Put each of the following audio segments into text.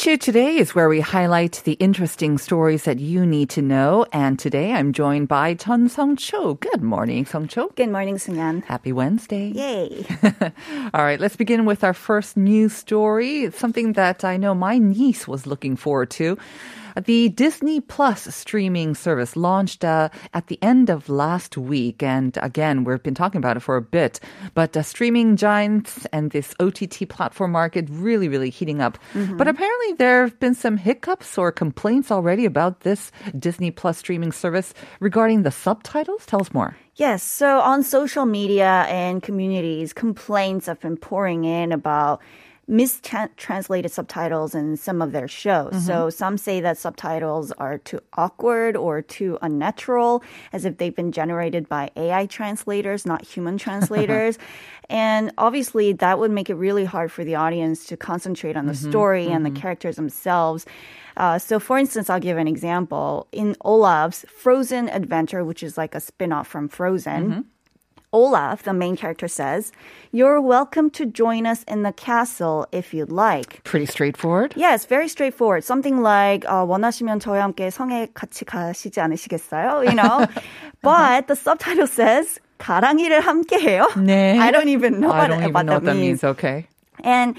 Issue today is where we highlight the interesting stories that you need to know. And today I'm joined by Chun Sung Cho. Good morning, Sung Cho. Good morning, Sunyan. Happy Wednesday. Yay. All right, let's begin with our first news story. It's something that I know my niece was looking forward to. The Disney Plus streaming service launched uh, at the end of last week. And again, we've been talking about it for a bit. But uh, streaming giants and this OTT platform market really, really heating up. But apparently, there have been some hiccups or complaints already about this Disney Plus streaming service regarding the subtitles. Tell us more. Yes, so on social media and communities, complaints have been pouring in about mistranslated subtitles in some of their shows. So mm-hmm. some say that subtitles are too awkward or too unnatural, as if they've been generated by AI translators, not human translators. and obviously, that would make it really hard for the audience to concentrate on the mm-hmm. story and the mm-hmm. characters themselves. Uh, so, for instance, I'll give an example. In Olaf's Frozen Adventure, which is like a spin off from Frozen, Olaf, the main character, says, You're welcome to join us in the castle if you'd like. Pretty straightforward. Yes, very straightforward. Something like, 어, 원하시면 저와 함께 성에 같이 가시지 않으시겠어요? You know? but the subtitle says, 가랑이를 함께 해요. 네. I don't even know I what, don't even what know what that that means. means. Okay. And,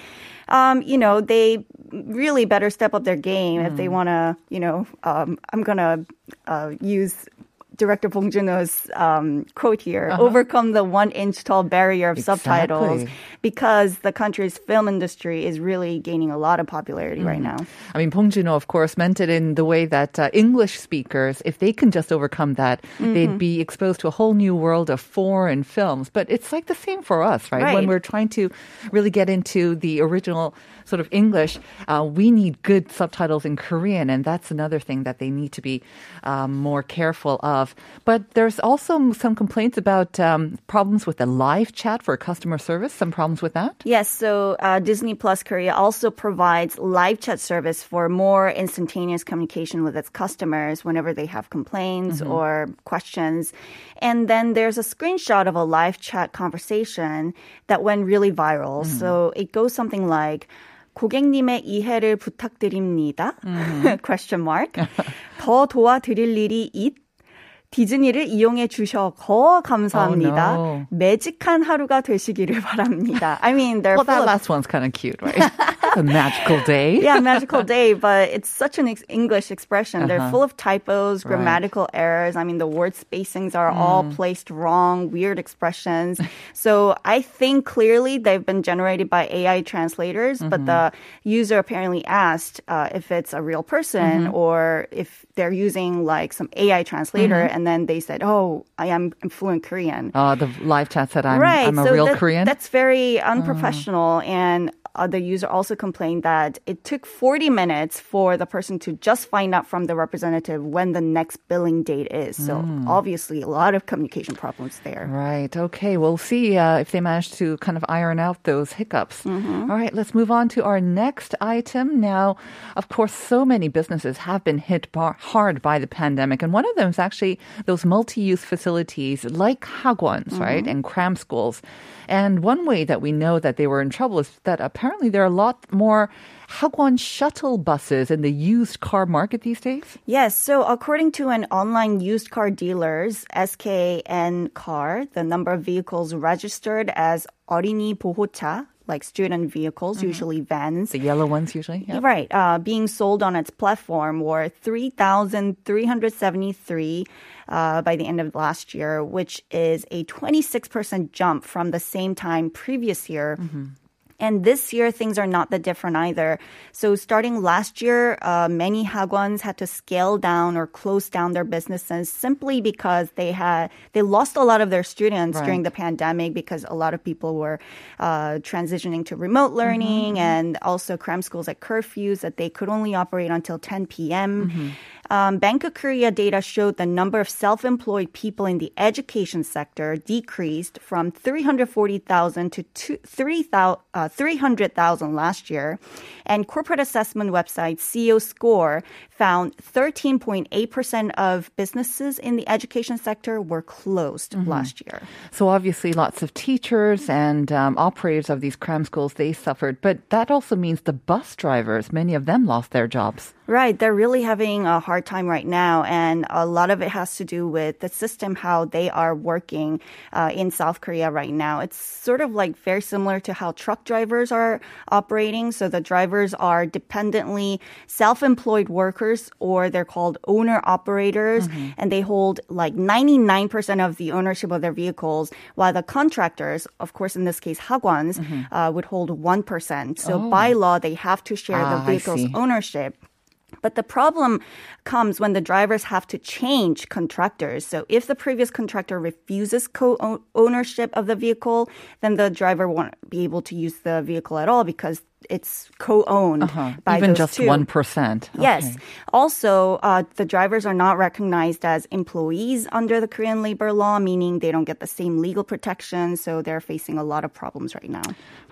um, you know, they really better step up their game if Mm. they want to, you know, um, I'm going to uh, use director Bong Joon-ho's um, quote here, overcome the one inch tall barrier of subtitles because the country's film industry is really gaining a lot of popularity right Mm. now. I mean, Bong Joon-ho, of course, meant it in the way that uh, English speakers, if they can just overcome that, Mm-hmm. they'd be exposed to a whole new world of foreign films. But it's like the same for us, right? When we're trying to really get into the original sort of English, uh, we need good subtitles in Korean, and that's another thing that they need to be um, more careful of. But there's also some complaints about um, problems with the live chat for customer service. Some problems with that. Yes, so uh, Disney Plus Korea also provides live chat service for more instantaneous communication with its customers whenever they have complaints or questions. And then there's a screenshot of a live chat conversation that went really viral. So it goes something like 고객님의 이해를 부탁드립니다. question mark. 더 도와드릴 일이 있. 디즈니를 이용해 주셔서 감사합니다. Oh, no. 매직한 하루가 되시기를 바랍니다. I mean, they're Well, that last one's kind of cute, right? a magical day. yeah, magical day, but it's such an ex- English expression. They're full of typos, Uh-huh. Right. grammatical errors. I mean, the word spacings are all Mm. placed wrong, weird expressions. so I think clearly they've been generated by AI translators, but the Mm-hmm. user apparently asked uh, if it's a real person Mm-hmm. or if they're using like some AI translator, Mm-hmm. and then they said, "Oh, I am I'm fluent Korean." Uh, the live chat said, I'm, right. I'm a so real that- Korean. That's very unprofessional. And uh, the user also complained that it took 40 minutes for the person to just find out from the representative when the next billing date is. So Hmm. obviously, a lot of communication problems there. Right. Okay. We'll see uh, if they manage to kind of iron out those hiccups. Mm-hmm. All right. Let's move on to our next item. Now, of course, so many businesses have been hit bar- hard by the pandemic. And one of them is actually those multi use facilities like hagwons, right? Mm-hmm. And cram schools. And one way that we know that they were in trouble is that apparently there are a lot more Hagwon shuttle buses in the used car market these days? Yes. So according to an online used car dealer's SK Encar, the number of vehicles registered as 어린이 보호차 like student vehicles, usually vans, The yellow ones usually. Yeah. Right. Uh, being sold on its platform were 3,373 uh, by the end of last year, which is a 26% jump from the same time previous year. And this year, things are not that different either. So starting last year, uh, many hagwons had to scale down or close down their businesses simply because they had they lost a lot of their students Right. during the pandemic because a lot of people were uh, transitioning to remote learning and also cram schools at curfews that they could only operate until 10 p.m. Um, Bank of Korea data showed the number of self-employed people in the education sector decreased from 340,000 to two- 3,000 uh, 300,000 last year. And corporate assessment website CEO Score found 13.8% of businesses in the education sector were closed last year. So obviously, lots of teachers and um, operators of these cram schools they suffered, but that also means the bus drivers, many of them lost their jobs. Right. They're really having a hard time right now. And a lot of it has to do with the system, how they are working uh, in South Korea right now. It's sort of like very similar to how truck drivers are operating. So the drivers are dependently self employed or they're called owner operators, and they hold like 99% of the ownership of their vehicles, while the contractors, of course, in this case, hagwons, uh, would hold 1%. So by law, they have to share Ah, the vehicle's ownership. But the problem comes when the drivers have to change contractors. So if the previous contractor refuses co-ownership of the vehicle, then the driver won't be able to use the vehicle at all because it's co-owned by Even just 1%. Yes. Okay. Also, uh, the drivers are not recognized as employees under the Korean labor law, meaning they don't get the same legal protection. So they're facing a lot of problems right now.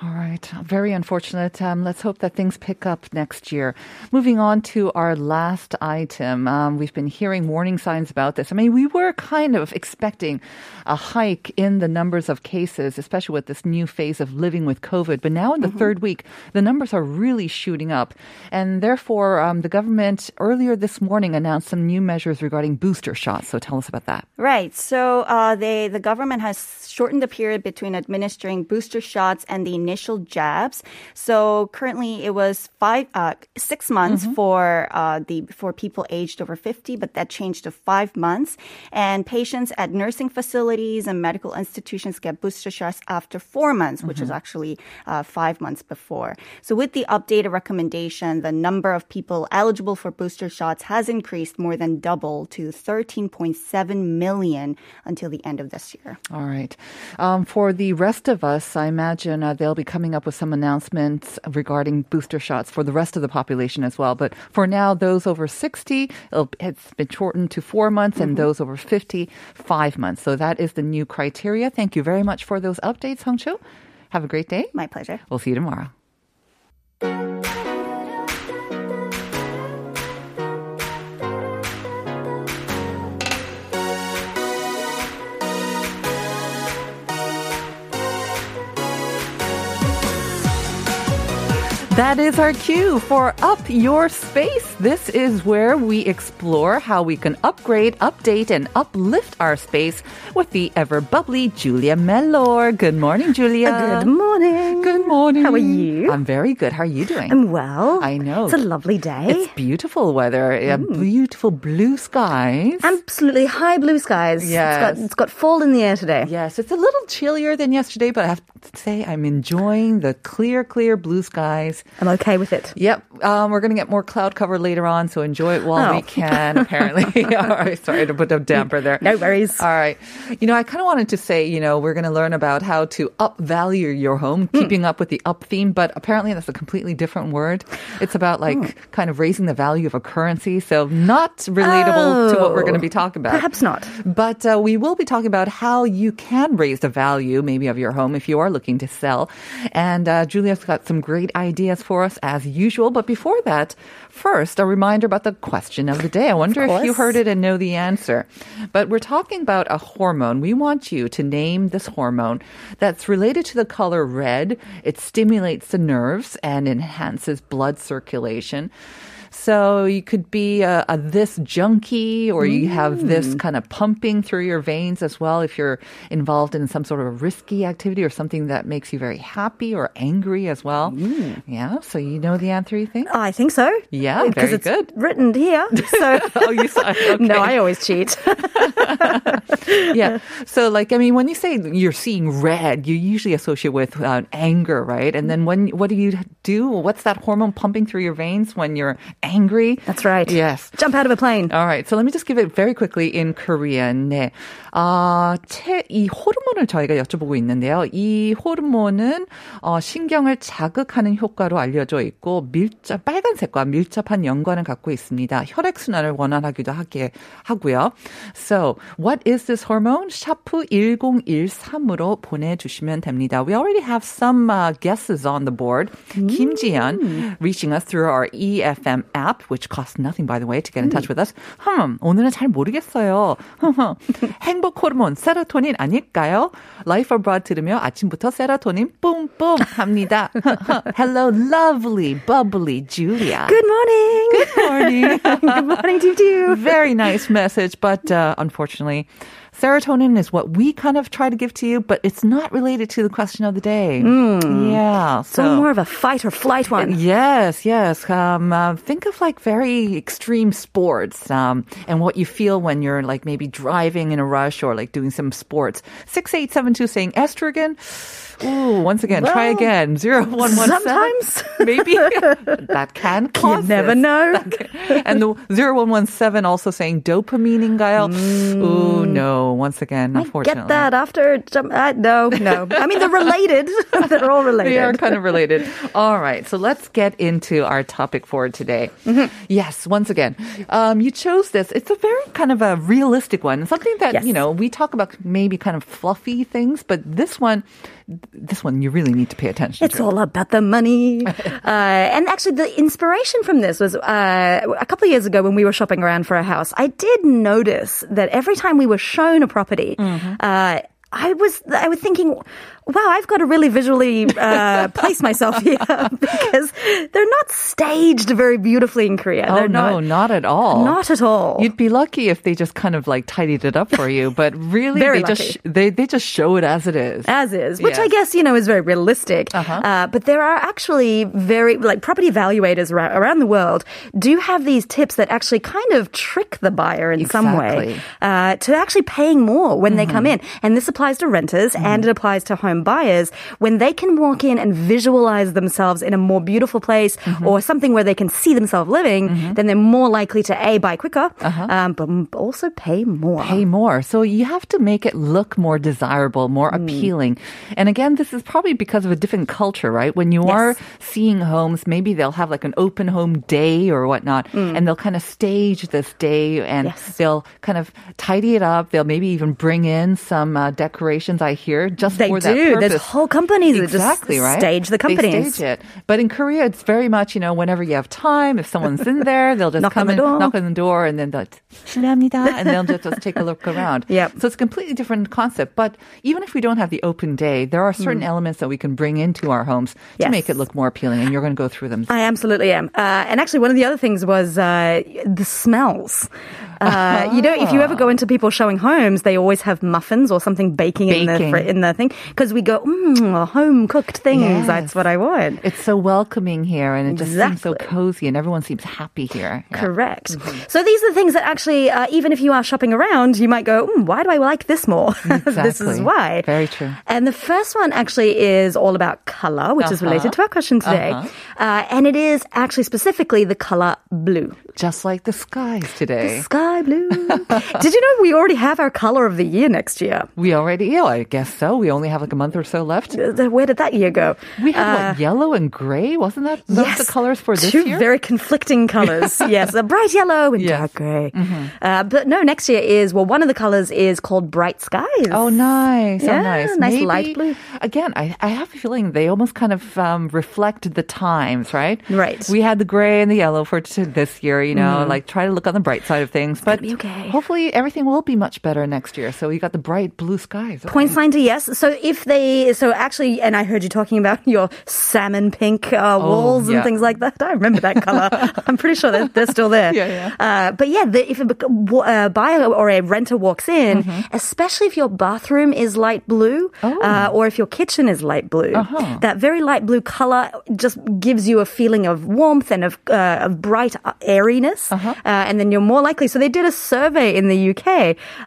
All right. Very unfortunate. Um, let's hope that things pick up next year. Moving on to our last item. Um, we've been hearing warning signs about this. I mean, we were kind of expecting a hike in the numbers of cases, especially with this new phase of living with COVID. But now in the third week, the numbers are really shooting up. And therefore, um, the government earlier this morning announced some new measures regarding booster shots. So tell us about that. Right. So uh, they the government has shortened the period between administering booster shots and the initial jabs. So currently it was five uh, six months for uh, the for people aged over fifty, but that changed to five months. And patients at nursing facilities and medical institutions get booster shots after four months, which is actually uh, five months before. So with the updated recommendation, the number of people eligible for booster shots has increased more than double to 13.7 million until the end of this year. All right. Um, for the rest of us, I imagine uh, they'll be coming up with some announcements regarding booster shots for the rest of the population as well. But for now, those over 60, it'll, it's been shortened to four months, and those over 50, five months. So that is the new criteria. Thank you very much for those updates, Hong Cho. Have a great day. My pleasure. We'll see you tomorrow. That is our cue for Up Your Space. This is where we explore how we can upgrade, update, and uplift our space with the ever bubbly Julia Mellor. Good morning, Julia. Good morning. Good morning. How are you? I'm very good. How are you doing? I'm well. I know. It's a lovely day. It's beautiful weather. uh, Beautiful blue skies. Absolutely high blue skies. Yes. It's got, it's got fall in the air today. Yes, it's a little chillier than yesterday, but I have to say I'm enjoying the clear, clear blue skies. I'm okay with it. Yep. Um, we're going to get more cloud cover later on, so enjoy it while we Oh. can, apparently. All right. Sorry to put a damper there. No worries. All right. You know, I kind of wanted to say, you know, we're going to learn about how to up value your home, Hmm. keeping up with the up theme, but apparently that's a completely different word. It's about like Hmm. kind of raising the value of a currency. So not relatable to what we're going to be talking about. Oh. Perhaps not. But uh, we will be talking about how you can raise the value, maybe, of your home if you are looking to sell. And uh, Julia's got some great ideas for us as usual. But before that, first, a reminder about the question of the day. I wonder if you heard it and know the answer. But we're talking about a hormone. We want you to name this hormone that's related to the color red. It stimulates the nerves and enhances blood circulation. So you could be a, a this junkie or you have this kind of pumping through your veins as well if you're involved in some sort of a risky activity or something that makes you very happy or angry as well. Yeah. So you know the answer, you think? I think so. Yeah, because very it's good. written here. So oh, you saw okay. no, I always cheat. yeah. So, like, I mean, when you say you're seeing red, you usually associate with uh, anger, right? And then when, what do you do? What's that hormone pumping through your veins when you're angry? That's right. Yes. Jump out of a plane. All right. So let me just give it very quickly in Korean. 네. 아, 체, 이 호르몬을 저희가 여쭤보고 있는데요. 이 호르몬은 어, 신경을 자극하는 효과로 알려져 있고 밀접 빨간색과 밀접한 연관을 갖고 있습니다. 혈액 순환을 원활하기도 하게 하고요. So, what is this hormone? 샤프 1013으로 보내 주시면 됩니다. We already have some uh, guesses on the board. Kim Ji-yeon reaching us through our EFM app, which costs nothing by the way to get in touch with us. 흠, 오늘은 잘 모르겠어요. 행복 호르몬 세로토닌 아닐까요? Life Abroad 들으며 아침부터 세로토닌 뿜뿜 합니다. Hello, lovely, bubbly Julia. Good morning. Good morning. Good morning to you. Very nice message, but uh, unfortunately, serotonin is what we kind of try to give to you, but it's not related to the question of the day. Yeah. So more of a fight or flight one. Yes, yes. Um, uh, think of like very extreme sports um, and what you feel when you're like maybe driving in a rush or like doing some sports. 6872 saying estrogen. Ooh, once again, well, try again. Zero one one. Sometimes maybe that can cause. You never this. know. Can, and the zero one one seven also saying dopamine in가요? Mm. Ooh, no. Once again, I unfortunately, get that after. Uh, no, no. I mean, they're related. they're all related. They are kind of related. All right, so let's get into our topic for today. Mm-hmm. Yes, once again, um, you chose this. It's a very kind of a realistic one. Something that yes. you know we talk about maybe kind of fluffy things, but this one this one you really need to pay attention It's to. all about the money. uh, and actually, the inspiration from this was uh, a couple of years ago when we were shopping around for a house. I did notice that every time we were shown a property, uh, I was I was thinking, wow, I've got to really visually uh, place myself here because they're not staged very beautifully in Korea. Oh they're no, not, not at all. not at all. You'd be lucky if they just kind of like tidied it up for you, but really they just they they just show it as it is. as is, which I guess you know is very realistic. Uh-huh. Uh, but there are actually very like property evaluators around, around the world do have these tips that actually kind of trick the buyer in some way uh, to actually paying more when they come in, and this applies to renters and it applies to home buyers when they can walk in and visualize themselves in a more beautiful place or something where they can see themselves living, then they're more likely to a buy quicker, um, but also pay more. pay more. So you have to make it look more desirable, more Mm. appealing. And again, this is probably because of a different culture, right? When you Yes. are seeing homes, maybe they'll have like an open home day or whatnot, and they'll kind of stage this day and Mm. Yes. they'll kind of tidy it up. They'll maybe even bring in some uh, decorations, I hear, just They for that do. purpose. There's whole companies that just exactly, right? stage the companies. They stage it. But in Korea, it's very much, you know, whenever you have time, if someone's in there, they'll just Knock come on in, the door. knock on the door, and then they'll, 실례합니다, and they'll just, just take a look around. Yep. So it's a completely different concept. But even if we don't have the open day, there are certain elements that we can bring into our homes to Hmm. Yes. make it look more appealing, and you're going to go through them. I absolutely am. Uh, and actually, one of the other things was uh, the smells. Uh, You know, if you ever go into people showing homes, they always have muffins or something baking, in the fr- in the thing because we go, mm, home cooked things. Yes. That's what I want. It's so welcoming here, and it just seems so cozy, and everyone seems happy here. Yeah. Correct. So these are the things that actually, uh, even if you are shopping around, you might go, mm, why do I like this more? this is why. Very true. And the first one actually is all about color, which is Uh-huh. related to our question today. Uh-huh. Uh, and it is actually specifically the color blue. Just like the skies today. Sky blue. Did you know we already have our color of the year next year? We already, yeah, I guess so. We only have like a month or so left. Uh, Where did that year go? We had what, yellow and gray, wasn't that those yes, the colors for this two year? very conflicting colors. yes, a bright yellow and Yes. dark gray. Uh, but no, next year is well, one of the colors is called bright skies. Oh, nice. Yeah, oh, nice. nice Maybe, light blue. Again, I, I have a feeling they almost kind of um, reflect the times, right? Right. Mm-hmm. We had the gray and the yellow for t- this year, you know, like try to look on the bright side of things. But okay. hopefully everything will be much better next year. So we got the bright blue skies. Skies. Okay. Point sign to yes. So if they, so actually, and I heard you talking about your salmon pink uh, walls Oh, yeah. and things like that. I remember that color. I'm pretty sure that they're still there. Yeah, yeah. Uh, but yeah, the, if a buyer or a renter walks in, Mm-hmm. especially if your bathroom is light blue, Oh. uh, or if your kitchen is light blue, Uh-huh. that very light blue color just gives you a feeling of warmth and of, uh, of bright airiness. Uh-huh. Uh, and then you're more likely. So they did a survey in the UK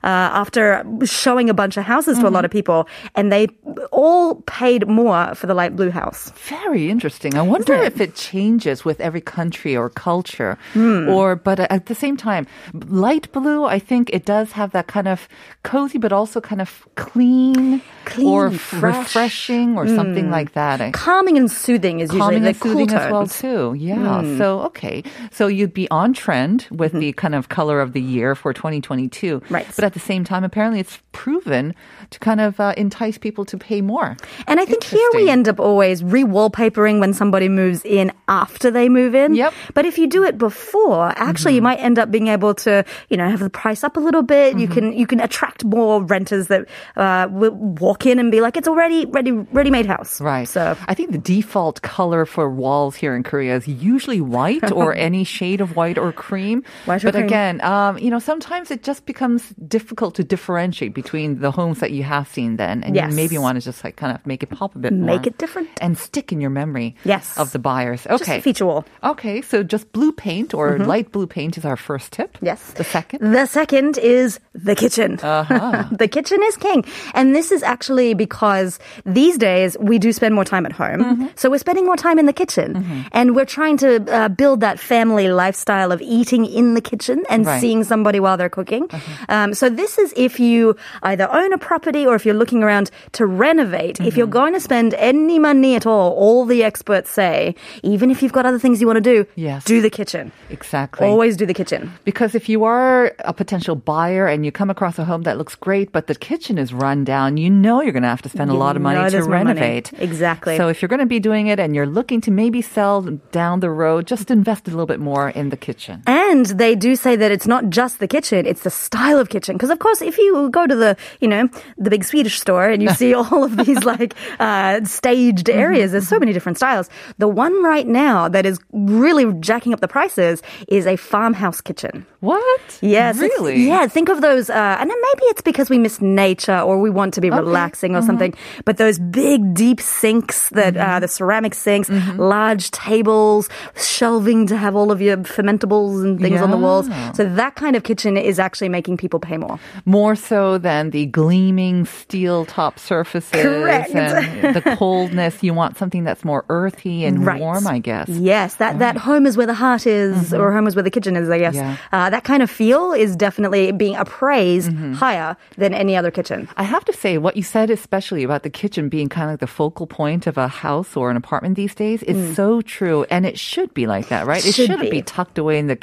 uh, after showing a bunch of houses to a Mm-hmm. lot of people, and they all paid more for the light blue house. Very interesting. I wonder it? if it changes with every country or culture, Hmm. or but at the same time, light blue. I think it does have that kind of cozy, but also kind of clean, Clean, or fresh. Refreshing, or something like that. Calming and soothing is usually calming the and soothing cool as well too. Yeah. So okay. So you'd be on trend with the kind of color of the year for 2022. Mm-hmm. Right. But at the same time, apparently it's proven to kind of uh, entice people to pay more. And I think here we end up always re-wallpapering when somebody moves in after they move in. Yep. But if you do it before, actually, you might end up being able to, you know, have the price up a little bit. You can you can attract more renters that uh, will walk in and be like, it's already ready ready-made house. Right. So I think the default color for walls here in Korea is usually white or any shade of white or cream. White or but cream. again, um, you know, sometimes it just becomes difficult to differentiate between the homes that you have seen then, and Yes. you maybe want to just like kind of make it pop a bit more, Make it different. and stick in your memory. Yes. of the buyers. Okay. feature wall. Okay, so just blue paint or light blue paint is our first tip. Mm-hmm. Yes. The second. The second is the kitchen. Uh-huh. the kitchen is king. And this is actually because these days we do spend more time at home. Mm-hmm. So we're spending more time in the kitchen. And we're trying to uh, build that family lifestyle of eating in the kitchen and Right. seeing somebody while they're cooking. Um, so this is if you either own a property or if you're looking around to renovate. If you're Mm-hmm. going to spend any money at all, all the experts say, even if you've got other things you want to do, Yes. do the kitchen. Exactly. Always do the kitchen. Because if you are a potential buyer and you come across a home that looks great, but the kitchen is run down, you know you're going to have to spend a lot of money to more money. renovate. Exactly. So if you're going to be doing it and you're looking to maybe sell down the road, just invest a little bit more in the kitchen. And they do say that it's not just the kitchen, it's the style of kitchen. Because of course, if you go to the, you know, the big Swedish store and you see all of these like uh, staged Mm-hmm, areas, there's so many different styles. The one right now that is really jacking up the prices is a farmhouse kitchen. What? Yes. Really? Yeah. Think of those, uh, and then maybe it's because we miss nature or we want to be relaxing or Mm-hmm. something. But those big, deep sinks that uh, the ceramic sinks, Mm-hmm. large tables, shelving to have all of your fermentables and things on the walls. So that kind of kitchen is actually making people pay more. More so than the gleaming steel top surfaces Correct. and the coldness. You want something that's more earthy and Right. warm, I guess. Yes, that, that home is where the heart is, or home is where the kitchen is, I guess. Mm-hmm. Yeah. Uh, that kind of feel is definitely being appraised Mm-hmm. higher than any other kitchen. I have to say, what you said, especially about the kitchen being kind of like the focal point of a house or an apartment these days, is so true, and it should be like that, right? It Mm. Should shouldn't be. be. tucked away in the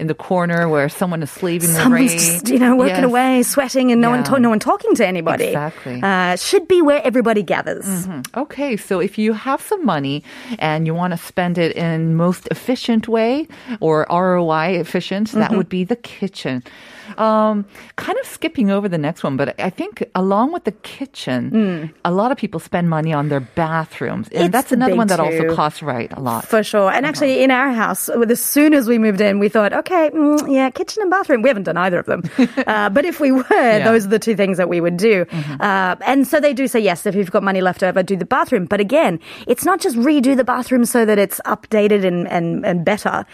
in the corner where someone is slaving Someone's away. just, you know, working Yes. away, sweating, and no one, to- no one talking to anybody. Exactly. Uh, should be where everybody gathers. Okay, so if you have some money and you want to spend it in most efficient way or ROI efficient, Mm-hmm. that would be the kitchen. Um, kind of skipping over the next one, but I think along with the kitchen, a lot of people spend money on their bathrooms, and Mm. It's that's another one that also costs right a lot. For sure. And actually, in our house, as soon as we moved in, we thought, okay, mm, yeah, kitchen and bathroom. We haven't done either of them. uh, but if we were, those are the two things that we would do. Uh, and so they do say, yes, if you've got money left over, do the bathroom. But again, it's not just redo the bathroom so that it's updated and, and, and better.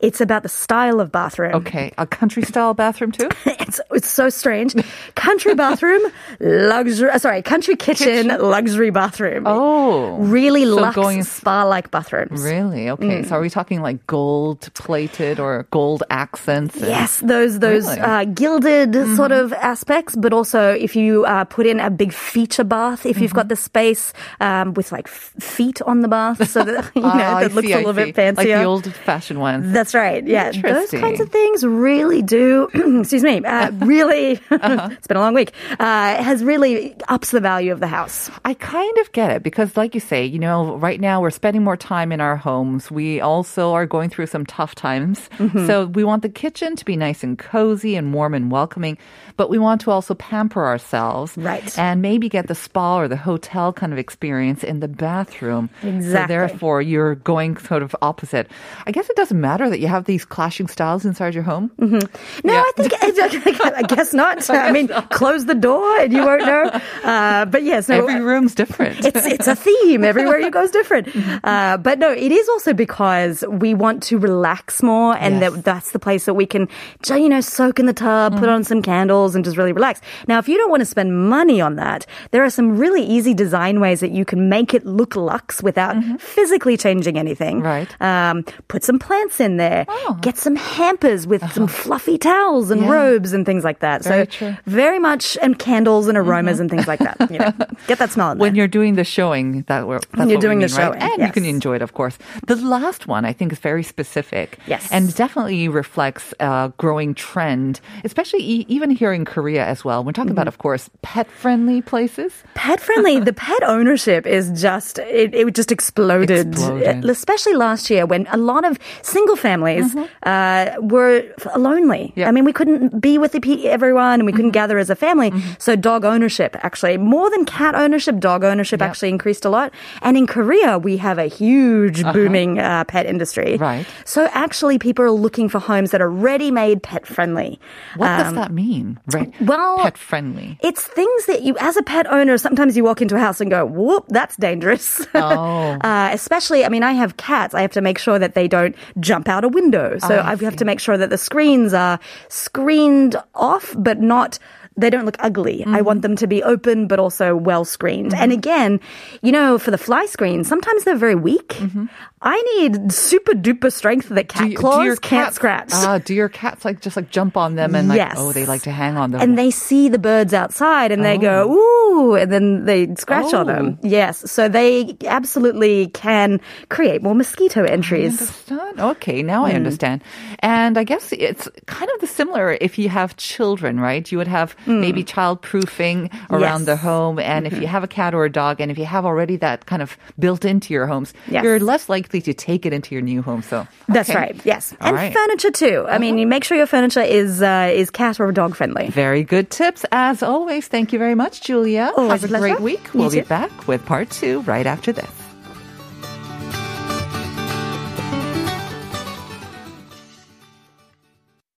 It's about the style of bathroom. Okay, a country style bathroom too. It's it's so strange. Country bathroom, luxury. uh, Sorry, country kitchen, luxury bathroom. Oh, really so luxe going- spa-like bathrooms. really? Okay, Mm. so are we talking like gold plated or gold accents? and- Yes, those those Really? Mm-hmm. uh, gilded sort of aspects, but also if you uh, put in a big feature bath, if you've Mm-hmm. got the space um, with like f- feet on the bath, so that you know Ah, I that looks see, a I little bit see. like fancier. the old fashioned ones. That's right. Yeah, those kinds of things really do excuse me, uh, really, it's been a long week, uh, has really ups the value of the house. I kind of get it because, like you say, you know, right now we're spending more time in our homes. We also are going through some tough times. Mm-hmm. So we want the kitchen to be nice and cozy and warm and welcoming, but we want to also pamper ourselves. Right. And maybe get the spa or the hotel kind of experience in the bathroom. Exactly. So therefore, you're going sort of opposite. I guess it doesn't matter that you have these clashing styles inside your home. No, Yeah. I think I guess not. I mean, close the door and you won't know. Uh, but yes, no, Every room's different. it's it's a theme. Everywhere you go is different. Uh, but no, it is also because we want to relax more, and Yes. that that's the place that we can, you know, soak in the tub, put on some candles, and just really relax. Now, if you don't want to spend money on that, there are some really easy design ways that you can make it look luxe without physically changing anything. Right. Um, put some plants in there. Oh. Get some hampers with some fluffy towels and Yeah. Robes and things like that. Very so true. very much, and candles and aromas and things like that. You know, get that smell when you're doing the showing that we're that's you're we doing the mean, right? showing, and you can enjoy it of course the last one i think is very specific Yes. and definitely reflects a growing trend especially e- even here in korea as well we're talking Mm-hmm. about of course pet friendly places pet friendly. the pet ownership is just it, it just exploded, Exploded. especially last year when a lot of single families uh, were lonely. Yeah. I mean, we couldn't be with the, everyone, and we couldn't gather as a family. So dog ownership actually more than cat ownership, dog ownership Yep. actually increased a lot. And in Korea, we have a huge booming uh, pet industry. Right. So actually, people are looking for homes that are ready-made pet friendly. what does Um, that mean right well, pet friendly It's things that you, as a pet owner, sometimes you walk into a house and go, whoop, that's dangerous. Oh. uh, especially, I mean, I have cats. I have to make sure that they don't jump out a window. So I I have to make sure that the screens are screened off, but not. They don't look ugly. I Mm-hmm. want them to be open, but also well screened. And again, you know, for the fly screen, sometimes they're very weak. I need super duper strength that cat Mm-hmm. Do claws do your can't scratch. Ah, do your cats like just like jump on them and like Yes. oh they like to hang on them and they see the birds outside and they go ooh and then they scratch on them Oh. yes so they absolutely can create more mosquito entries understand. Okay, now Hmm. I understand. And I guess it's kind of the similar if you have children, right? You would have maybe child proofing around the Hmm. Yes. Mm-hmm. home. And if you have a cat or a dog, and if you have already that kind of built into your homes, Yes. you're less to take it into your new home. So that's right yes All and right. furniture too i mean you make sure your furniture is uh, is cat or dog friendly Very good tips as always. Thank you very much, Julia. Always have a a great week. You We'll be back with part two right after this.